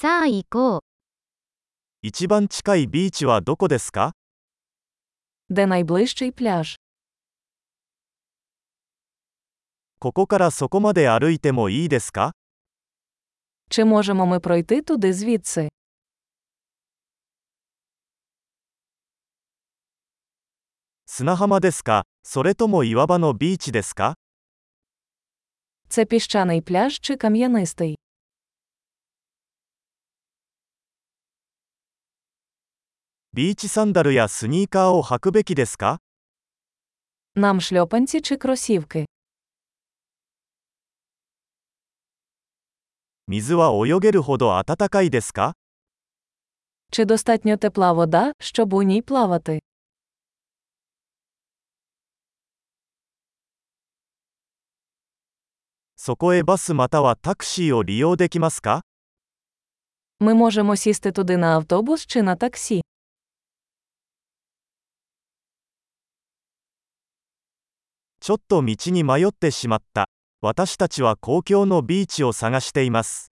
さあ行こう。一番近いビーチはどこですか Де найближчий пляж? ここからそこまで歩いてもいいですか Чи можемо ми пройти туди звідси? 砂浜ですかそれとも岩場のビーチですか Це піщаний пляж чи кам'янистий? ビーチサンダルやスニーカーを履くべきですか Нам шльопанці чи кросівки? 水は泳げるほど暖かいですか Чи достатньо тепла вода, щоб у ній плавати? そこへバスまたはタクシーを利用できますか Ми можемо сісти туди на автобус чи на таксі. ちょっと道に迷ってしまった。私たちは公共のビーチを探しています。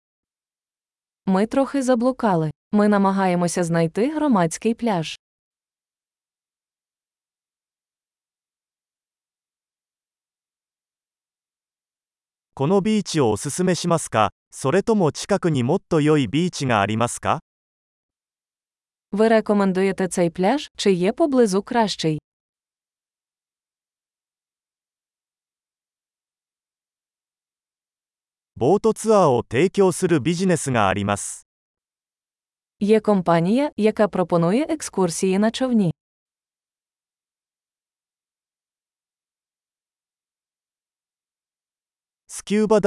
Ми трохи заблукали. Ми намагаємося знайти громадський пляж. このビーチをおすすめしますかそれとも近くにもっと良いビーチがありますか Ви рекомендуєте цей пляж, чи є поблизу кращий? ボートツアーを提供するビジネスがあります。Є компанія, яка пропонує екскурсії на човні. Скюба?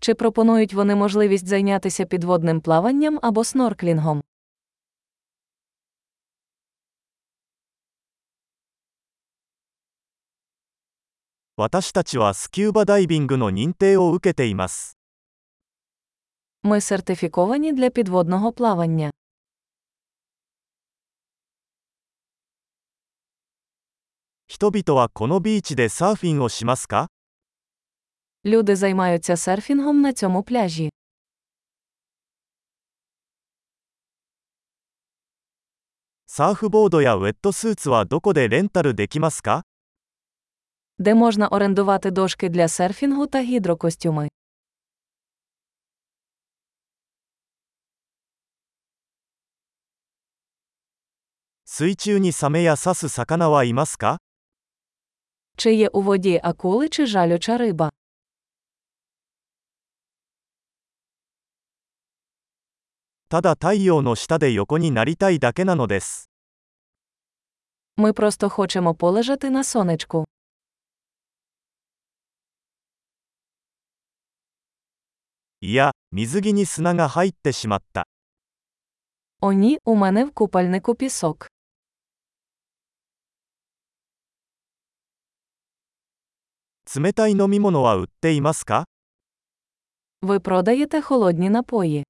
Чи пропонують вони можливість зайнятися підводним плаванням або снорклінгом? 私たちはスキューバダイビングの認定を受けています。 Ми сертифіковані для підводного плавання. 人々はこのビーチでサーフィンをしますか Люди займаються серфінгом на цьому пляжі. サーフボードやウェットスーツはどこでレンタルできますか де можна орендувати дошки для серфінгу та гідрокостюми. Чи є у воді акули чи жалюча риба? Ми просто хочемо полежати на сонечку. いや、水着に砂が入ってしまった。 О ні, у мене в купальнику пісок. 冷たい飲み物は売っていますか Ви продаєте холодні напої.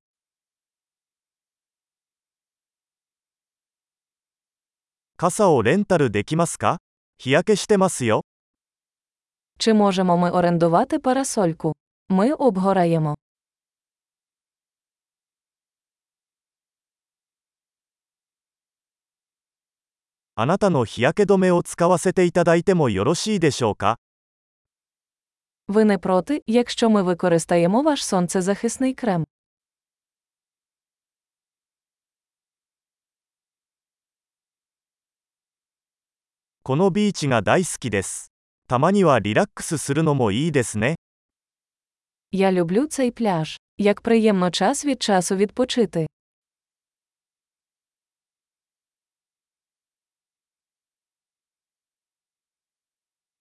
傘をレンタルできますか日焼けしてますよ。 Чи можемо ми орендувати парасольку? Ми обгораємо. あなたの日焼け止めを使わせていただいてもよろしいでしょうか Ви не проти, якщо ми використаємо ваш сонцезахисний крем. このビーチが大好きです。たまにはリラックスするのもいいですね。 Я люблю цей пляж. Як приємно час від часу відпочити.